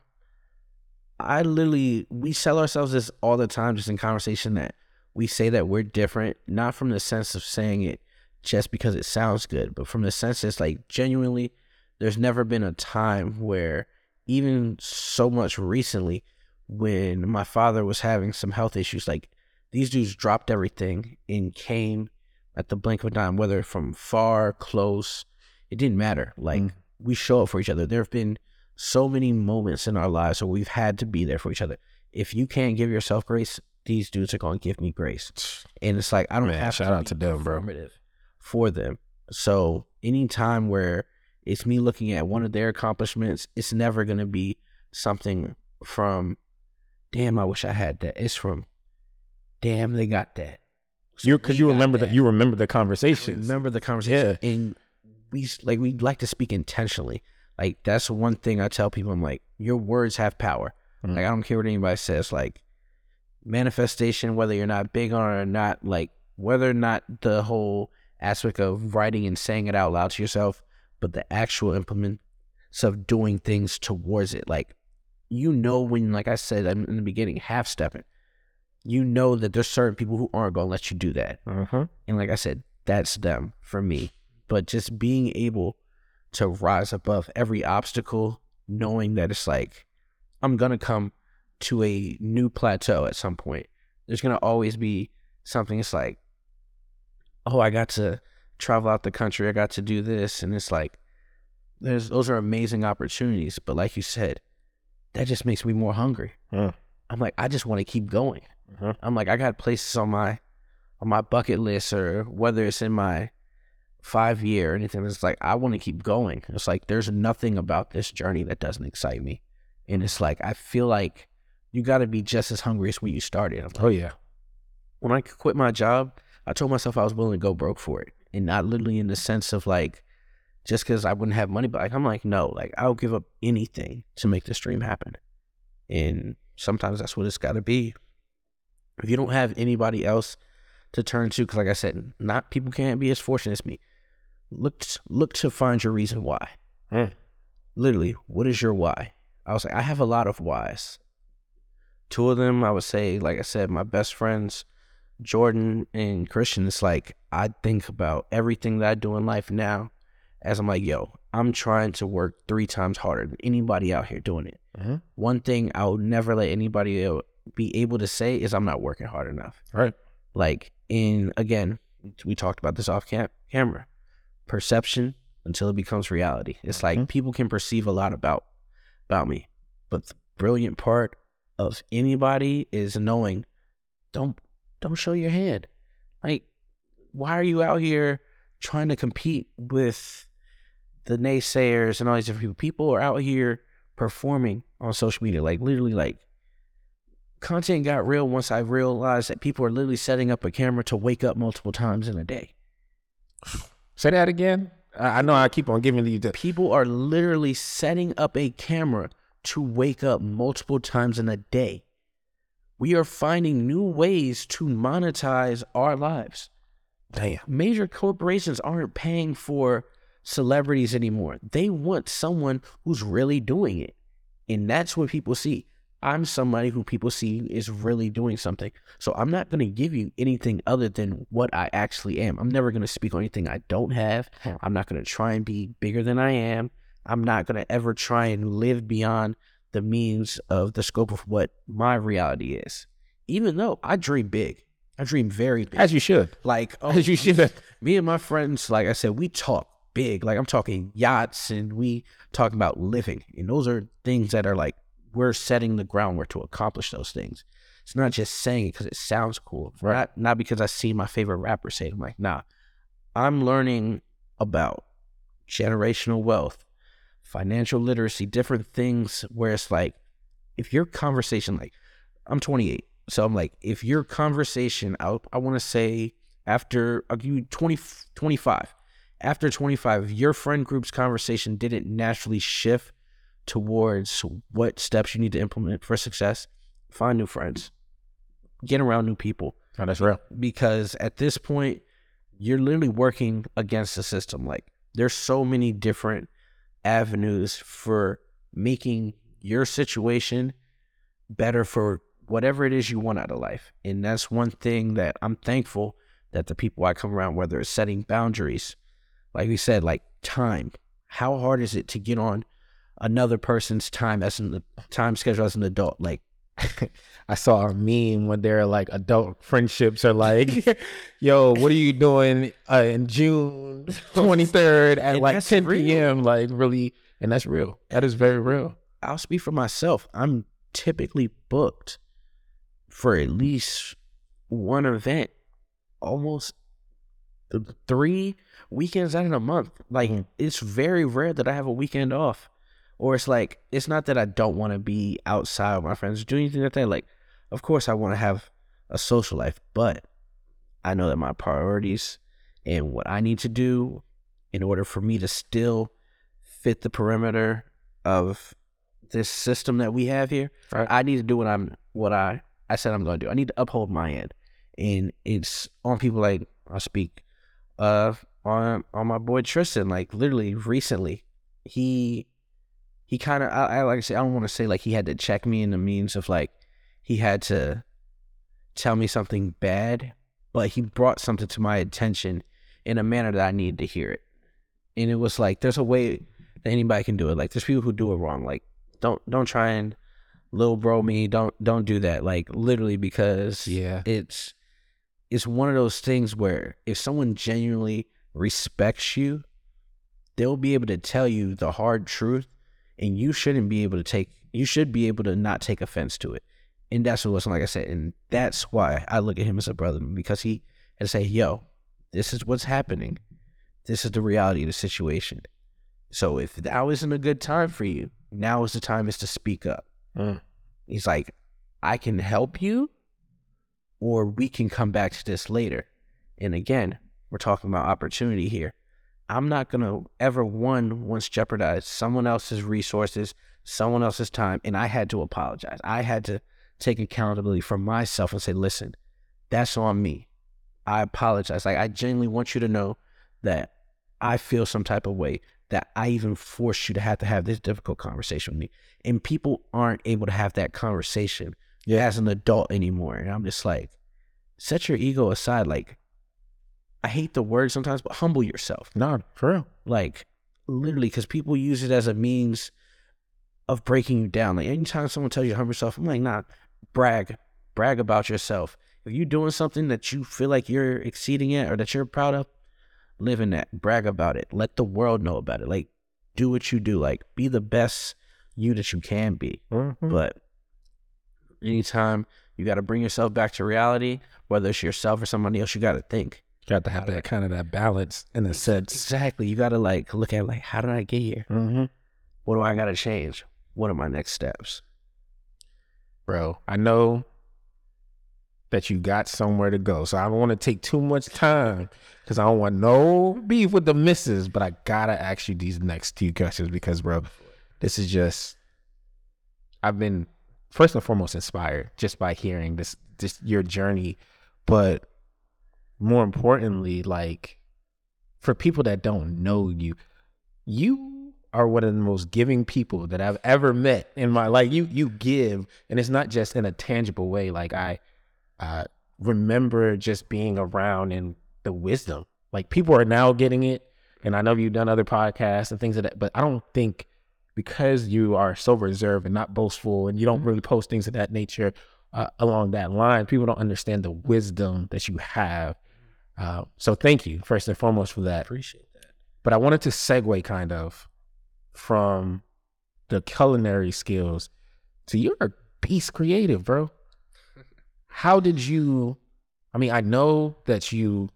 I literally we sell ourselves this all the time, just in conversation that we say that we're different, not from the sense of saying it just because it sounds good, but from the sense it's like genuinely, there's never been a time where even so much recently when my father was having some health issues, like these dudes dropped everything and came at the blink of a dime, whether from far, close, it didn't matter. Like Mm. we show up for each other. There have been so many moments in our lives where we've had to be there for each other. If you can't give yourself grace, these dudes are going to give me grace. And it's like I don't Man, have shout to out to them, bro. for them. So anytime where it's me looking at one of their accomplishments, it's never going to be something from, damn, I wish I had that. It's from, damn, they got that. You because you remember that that. you remember the conversations. remember the conversation and we like we like to speak intentionally like that's one thing i tell people i'm like your words have power Mhm. like i don't care what anybody says like manifestation whether you're not big on it or not like whether or not the whole aspect of writing and saying it out loud to yourself but the actual implements of doing things towards it like you know when like i said in in the beginning half stepping you know that there's certain people who aren't going to let you do that Uh-huh. and like I said, that's them for me. But just being able to rise above every obstacle, knowing that it's like, I'm going to come to a new plateau at some point. There's going to always be something. It's like, oh, I got to travel out the country. I got to do this. And it's like, there's those are amazing opportunities. But like you said, that just makes me more hungry. Yeah. I'm like, I just want to keep going. Uh-huh. I'm like, I got places on my on my bucket list or whether it's in my five year or anything. It's like I want to keep going. It's like there's nothing about this journey that doesn't excite me. And it's like I feel like you gotta be just as hungry as when you started. I'm oh, like, Oh yeah. when I quit my job, I told myself I was willing to go broke for it. And not literally in the sense of like just because I wouldn't have money, but like I'm like, no, like I'll give up anything to make this dream happen. And sometimes that's what it's gotta be. If you don't have anybody else to turn to, because like I said, not people can't be as fortunate as me. Look look to find your reason why. Mm. Literally, what is your why? I was like, I have a lot of whys. Two of them, I would say, like I said, my best friends, Jordan and Christian. It's like I think about everything that I do in life now, as I'm like, yo, I'm trying to work three times harder than anybody out here doing it. Uh-huh. One thing I would never let anybody be able to say is I'm not working hard enough. Right. Like, in again, we talked about this off cam- camera. Perception until it becomes reality. It's like Mhm. people can perceive a lot about about me, but the brilliant part of anybody is knowing don't don't show your hand. Like, why are you out here trying to compete with the naysayers and all these different people? People are out here performing on social media, like literally, like content got real once I realized that people are literally setting up a camera to wake up multiple times in a day. Say that again. I, I know I keep on giving you the People are literally setting up a camera to wake up multiple times in a day. We are finding new ways to monetize our lives. damn. Major corporations aren't paying for celebrities anymore. They want someone who's really doing it. And that's what people see. I'm somebody who people see is really doing something. So I'm not going to give you anything other than what I actually am. I'm never going to speak on anything I don't have. Hmm. I'm not going to try and be bigger than I am. I'm not going to ever try and live beyond the means of the scope of what my reality is. Even though I dream big, I dream very big. As you should. like, oh, As you should. me and my friends, like I said, we talk big. Like I'm talking yachts and we talking about living. And those are things that are like we're setting the groundwork to accomplish those things. It's not just saying it because it sounds cool. Right. Not not because I see my favorite rapper say it. I'm like, nah. I'm learning about generational wealth, financial literacy, different things where it's like if your conversation like I'm 28. So I'm like, if your conversation out, I want to say after, I'll give you 20, 25. After 25, your friend group's conversation didn't naturally shift towards what steps you need to implement for success, find new friends, get around new people. Oh, that's real. Because at this point, you're literally working against the system. Like, there's so many different avenues for making your situation better for whatever it is you want out of life. And that's one thing that I'm thankful that the people I come around, whether it's setting boundaries, like we said, like time. How hard is it to get on another person's time as an time schedule as an adult? Like I saw a meme when they're like adult friendships are like, yo, what are you doing uh, in June 23rd at And like that's 10 real. p.m.? Like, really? And that's real. That is very real. I'll speak for myself. I'm typically booked for at least one event, almost th- three weekends out of a month. Like Mhm. it's very rare that I have a weekend off, or it's like it's not that I don't want to be outside with my friends, do anything like that. Like, of course, I want to have a social life, but I know that my priorities and what I need to do in order for me to still fit the perimeter of this system that we have here, Right. I need to do what I'm what I I said I'm going to do. I need to uphold my end, and it's on people like I speak, uh, on on my boy Tristan. Like literally recently, he he kind of I, I like I say I don't want to say like he had to check me in the means of like he had to tell me something bad, but he brought something to my attention in a manner that I needed to hear it. And it was like there's a way that anybody can do it. Like there's people who do it wrong. Like don't don't try and little bro me. Don't don't do that. Like literally because Yeah. it's it's one of those things where if someone genuinely respects you, they'll be able to tell you the hard truth and you shouldn't be able to take you should be able to not take offense to it. And that's what was like I said, and that's why I look at him as a brother because he had to say, Yo, this is what's happening. This is the reality of the situation. So if now isn't a good time for you, now is the time is to speak up. Mm. He's like, I can help you, or we can come back to this later. And again, we're talking about opportunity here. I'm not gonna ever one once jeopardize someone else's resources, someone else's time, and I had to apologize. I had to take accountability for myself and say, listen, that's on me. I apologize. Like I genuinely want you to know that I feel some type of way that I even forced you to have to have this difficult conversation with me. And people aren't able to have that conversation as an adult anymore. And I'm just like, set your ego aside. Like, I hate the word sometimes, but humble yourself. No, for real. Like, literally, because people use it as a means of breaking you down. Like, anytime someone tells you to humble yourself, I'm like, nah, brag, brag about yourself. If you're doing something that you feel like you're exceeding at or that you're proud of, live in that. Brag about it. Let the world know about it. Like, do what you do. Like, be the best you that you can be. Mhm. But anytime you got to bring yourself back to reality, whether it's yourself or somebody else, you got to think. Got to have that kind of that balance in a sense. Exactly. You got to like look at like, how did I get here? Mm-hmm. What do I got to change? What are my next steps? Bro, I know that you got somewhere to go. So I don't want to take too much time because I don't want no beef with the misses, but I gotta ask you these next two questions because, bro, this is just I've been first and foremost inspired just by hearing this just your journey, but more importantly, like for people that don't know you, you are one of the most giving people that I've ever met in my life. you you give and it's not just in a tangible way like I uh remember just being around and the wisdom like people are now getting it and I know you've done other podcasts and things of that but I don't think because you are so reserved and not boastful and you don't really post things of that nature uh, along that line people don't understand the wisdom that you have uh, so thank you first and foremost for that Appreciate that. but I wanted to segue kind of from the culinary skills to you're a beast creative, bro. How did you? I mean, I know that you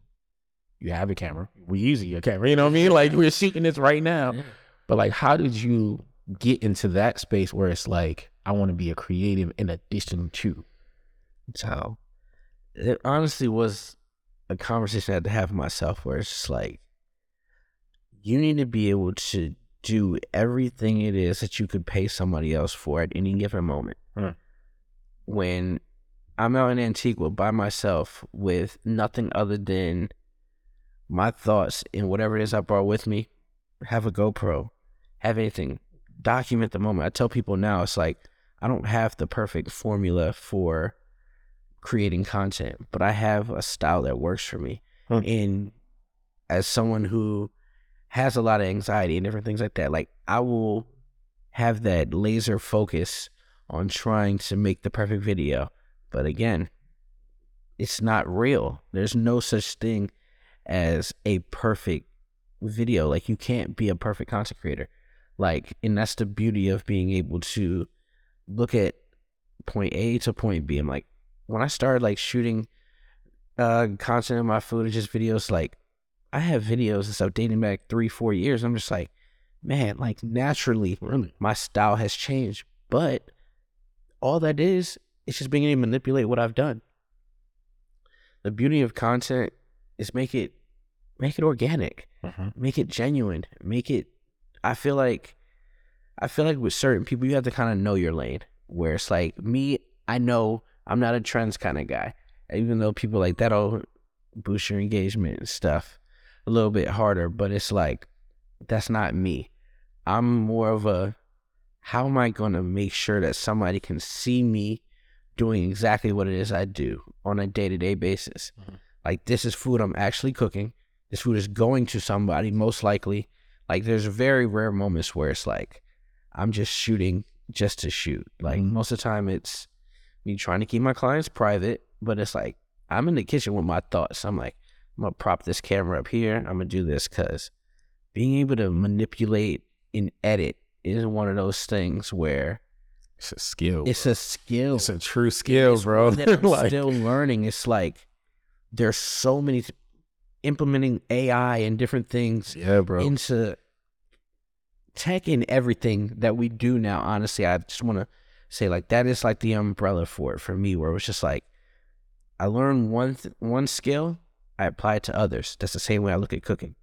you have a camera. We're using your camera. You know what I mean? Like we're shooting this right now. But like, how did you get into that space where it's like I want to be a creative in addition to? So it honestly was a conversation I had to have with myself where it's just like you need to be able to do everything it is that you could pay somebody else for at any given moment. Hmm. When I'm out in Antigua by myself with nothing other than my thoughts and whatever it is I brought with me, have a GoPro, have anything, document the moment. I tell people now, it's like I don't have the perfect formula for creating content, but I have a style that works for me. Hmm. And as someone who has a lot of anxiety and different things like that, like I will have that laser focus on trying to make the perfect video. But again, it's not real. There's no such thing as a perfect video. Like you can't be a perfect content creator. Like, and that's the beauty of being able to look at point A to point B. I'm like, when I started like shooting uh content in my footage, just videos, like I have videos and stuff dating back three, four years. I'm just like, man, like naturally, Really? my style has changed. But all that is, it's just being able to manipulate what I've done. the beauty of content is make it make it organic, Mhm. make it genuine, make it. I feel like, I feel like with certain people, you have to kind of know your lane. Where it's like me, I know I'm not a trends kind of guy. Even though people like that'll boost your engagement and stuff a little bit harder, but it's like that's not me. I'm more of a how am I going to make sure that somebody can see me doing exactly what it is I do on a day to day basis? Mhm. Like, this is food I'm actually cooking. This food is going to somebody, most likely. Like, there's very rare moments where it's like, I'm just shooting just to shoot. Like, Mhm. most of the time, it's trying to keep my clients private, but it's like, I'm in the kitchen with my thoughts. I'm like, I'm to prop this camera up here. I'm to do this because being able to manipulate and edit is one of those things where It's a skill. it's a skill. It's a true skill, It's bro. that Like, still learning. It's like there's so many th- implementing AI and different things yeah, bro. into tech and everything that we do now. Honestly, I just want to say like that is like the umbrella for it for me, where it was just like I learned one th- one skill, I apply it to others. That's the same way I look at cooking.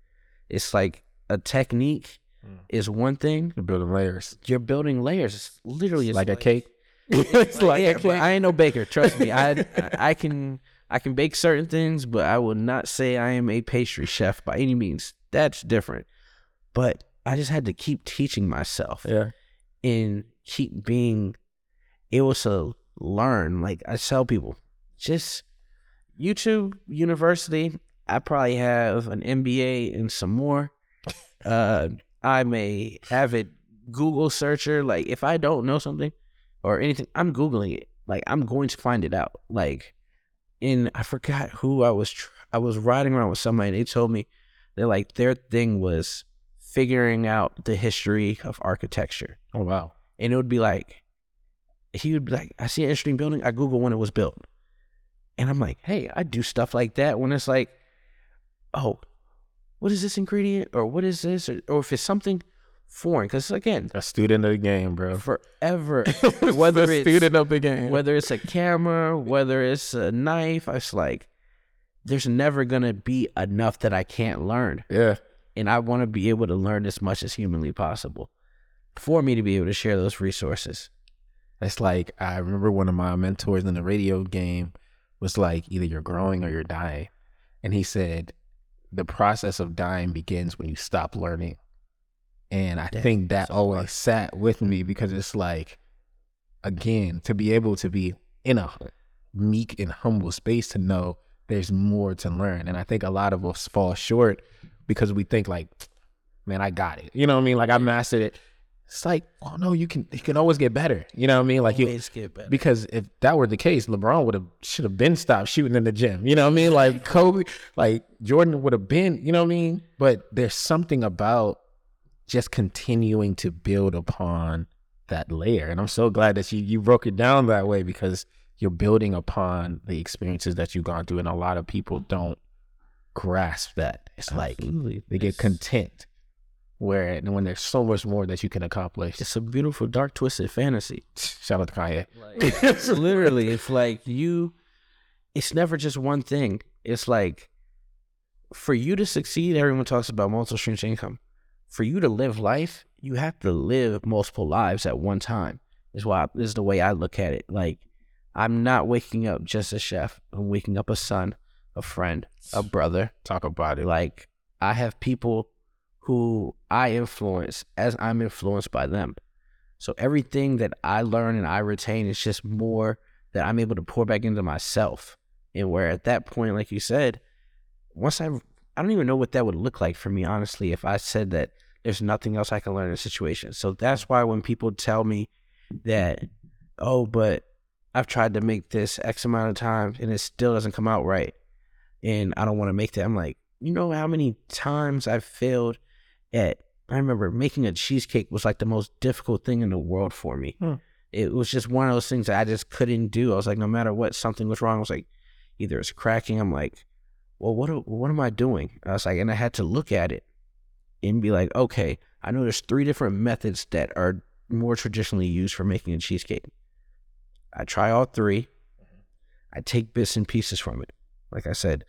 It's like a technique Mm. is one thing. You're building layers. You're building layers. It's literally it's like a cake. it's like yeah, cake. I ain't no baker. Trust me. I I can I can bake certain things, but I will not say I am a pastry chef by any means. That's different. But I just had to keep teaching myself Yeah. and keep being able to learn. Like I tell people, just YouTube University. I probably have an MBA and some more. Uh, I'm a avid Google searcher. Like if I don't know something or anything, I'm googling it. Like I'm going to find it out. Like, and I forgot who I was. Tr- I was riding around with somebody. and They told me they're like their thing was figuring out the history of architecture, Oh wow. and it would be like he would be like, I see an interesting building. I Google when it was built, and I'm like, hey, I do stuff like that when it's like, oh, what is this ingredient or what is this or, or if it's something foreign because again A student of the game, bro. forever Whether the it's student of the game. whether it's a camera whether it's a knife it's like there's never gonna be enough that i can't learn yeah. and i want to be able to learn as much as humanly possible for me to be able to share those resources It's like I remember one of my mentors in the radio game was like either you're growing or you're dying. And he said the process of dying begins when you stop learning. And I Yeah, think that so always hard. sat with me because it's like again, to be able to be in a meek and humble space to know there's more to learn. And I think a lot of us fall short because we think like, man, I got it. You know what I mean? Like I mastered it. It's like, oh no, you can you can always get better. You know what I mean? Like you Always get better. because if that were the case, LeBron would have should have been stopped shooting in the gym. You know what I mean? Like Kobe, like Jordan would have been. You know what I mean? But there's something about just continuing to build upon that layer, and I'm so glad that you you broke it down that way because you're building upon the experiences that you've gone through, and a lot of people don't grasp that. It's like Absolutely. they get content where and when there's so much more that you can accomplish. it's a beautiful dark twisted fantasy Shout out to Kanye. Like, it's literally, it's like you, it's never just one thing. It's like for you to succeed, everyone talks about multiple streams of income. For you to live life, you have to live multiple lives at one time. Is why this is the way I look at it. Like I'm not waking up just a chef. I'm waking up a son, a friend, a brother. Talk about it. Like I have people who I influence as I'm influenced by them. So everything that I learn and I retain is just more that I'm able to pour back into myself. And where at that point, like you said, once I I don't even know what that would look like for me, honestly, if I said that there's nothing else I can learn in a situation. So that's why when people tell me that, oh, but I've tried to make this X amount of times and it still doesn't come out right. And I don't want to make that. I'm like, you know how many times I've failed at I remember making a cheesecake was like the most difficult thing in the world for me. Hmm. It was just one of those things that I just couldn't do. I was like, no matter what, something was wrong. I was like, either it's cracking. I'm like, well, what what am I doing? I was like, and I had to look at it and be like, okay, I know there's three different methods that are more traditionally used for making a cheesecake. I try all three. I take bits and pieces from it. Like I said,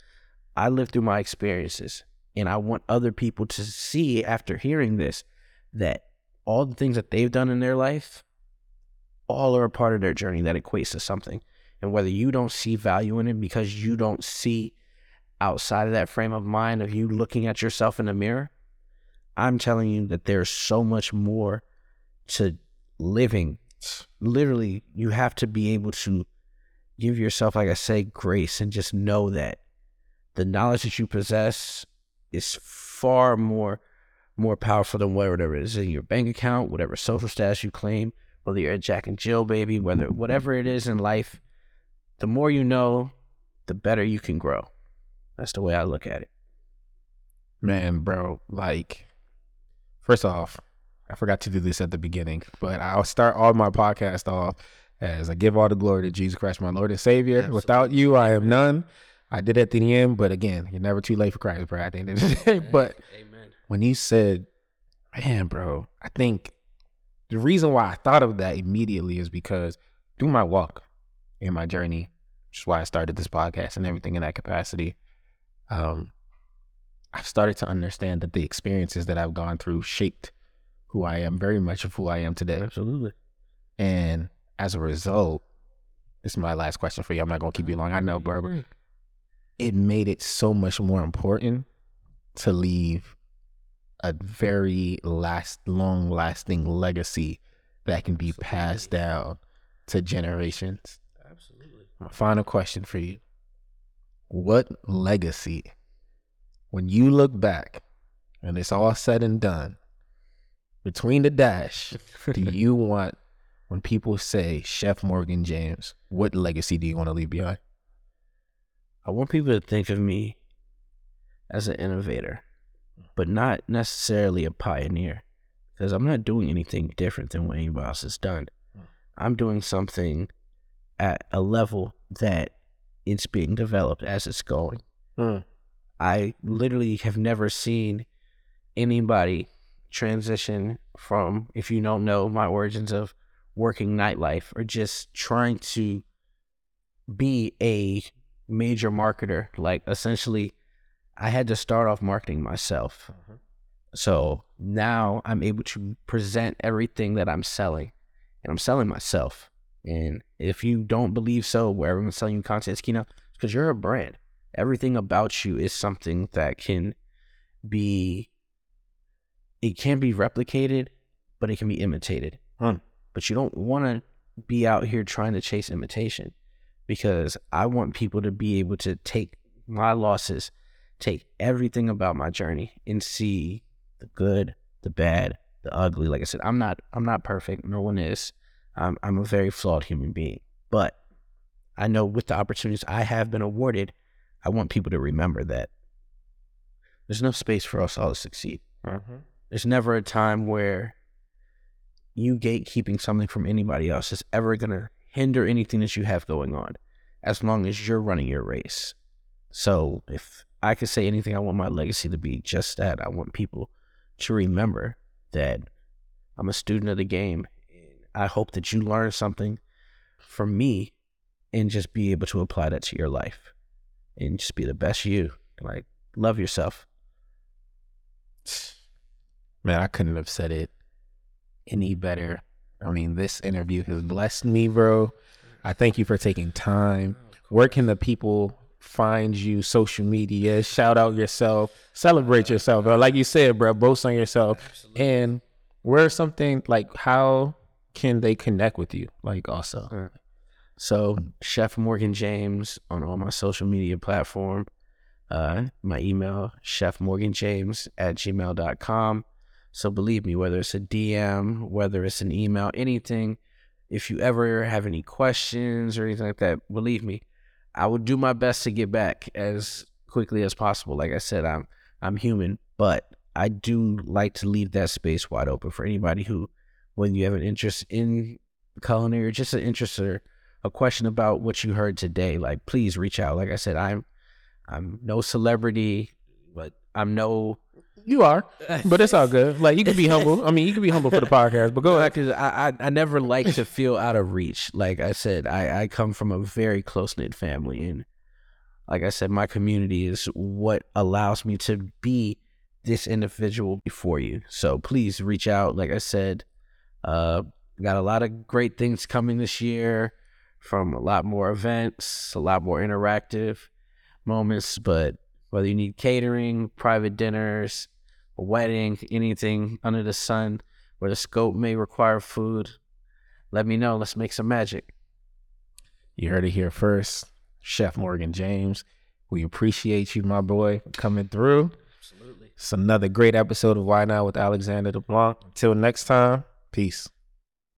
I live through my experiences and I want other people to see after hearing this that all the things that they've done in their life all are a part of their journey that equates to something. And whether you don't see value in it because you don't see outside of that frame of mind of you looking at yourself in the mirror, I'm telling you that there's so much more to living. Literally, you have to be able to give yourself, like I say, grace and just know that the knowledge that you possess is far more more powerful than whatever it is in your bank account, whatever social status you claim, whether you're a Jack and Jill baby, whether whatever it is in life, the more you know, the better you can grow. That's the way I look at it. Man, bro, like, first off, I forgot to do this at the beginning, but I'll start all my podcast off as I give all the glory to Jesus Christ, my Lord and Savior. Absolutely. Without you, I am none. I did at the end, but again, you're never too late for Christ, bro. At the end of the day, but Amen. when you said, "Man, bro," I think the reason why I thought of that immediately is because through my walk in my journey, which is why I started this podcast and everything in that capacity, um, I've started to understand that the experiences that I've gone through shaped who I am, very much of who I am today. Absolutely. And as a result, this is my last question for you. I'm not gonna keep you long. I know, bro. It made it so much more important to leave a very last, long lasting legacy that can be Absolutely. passed down to generations. Absolutely. My final question for you: What legacy, when you look back and it's all said and done, between the dash, do you want when people say Chef Morgan James, what legacy do you want to leave behind? I want people to think of me as an innovator, but not necessarily a pioneer, because I'm not doing anything different than what anybody else has done. I'm doing something at a level that it's being developed as it's going. Hmm. I literally have never seen anybody transition from, if you don't know my origins of working nightlife or just trying to be a major marketer, like essentially, I had to start off marketing myself. Mm-hmm. So now I'm able to present everything that I'm selling, and I'm selling myself. And if you don't believe so, where everyone's selling you content, Kino, because you're a brand. Everything about you is something that can be it can be replicated, but it can be imitated. Hmm. But you don't want to be out here trying to chase imitation because I want people to be able to take my losses, take everything about my journey and see the good, the bad, the ugly. Like I said, I'm not I'm not perfect. No one is. I'm I'm a very flawed human being. But I know with the opportunities I have been awarded, I want people to remember that there's enough space for us all to succeed. Mm-hmm. There's never a time where you gatekeeping something from anybody else is ever going to hinder anything that you have going on as long as you're running your race. So if I could say anything, I want my legacy to be just that. I want people to remember that I'm a student of the game. I hope that you learn something from me and just be able to apply that to your life and just be the best you. Like, love yourself. Man, I couldn't have said it any better. I mean, this interview has blessed me, bro. I thank you for taking time. Where can the people find you? Social media, shout out yourself, celebrate yourself, bro. Like you said, bro, boast on yourself. Absolutely. And where something like how can they connect with you? Like also. So Chef Morgan James on all my social media platform. Uh, my email, chefmorganjames at gmail.com. So believe me, whether it's a DM, whether it's an email, anything, if you ever have any questions or anything like that, believe me, I will do my best to get back as quickly as possible. Like I said, I'm I'm human, but I do like to leave that space wide open for anybody who, when you have an interest in culinary or just an interest or a question about what you heard today, like please reach out. Like I said, I'm I'm no celebrity, but I'm no you are, but it's all good. Like you can be humble. I mean, you can be humble for the podcast. But go ahead. Because I, I, I never like to feel out of reach. Like I said, I, I come from a very close knit family, and like I said, my community is what allows me to be this individual before you. So please reach out. Like I said, uh, got a lot of great things coming this year from a lot more events, a lot more interactive moments. But whether you need catering, private dinners, a wedding, anything under the sun where the scope may require food, let me know. Let's make some magic. You heard it here first. Chef Morgan James. We appreciate you, my boy, coming through. Absolutely. It's another great episode of Why Not with AlexanderTheBlanc. Until next time, peace.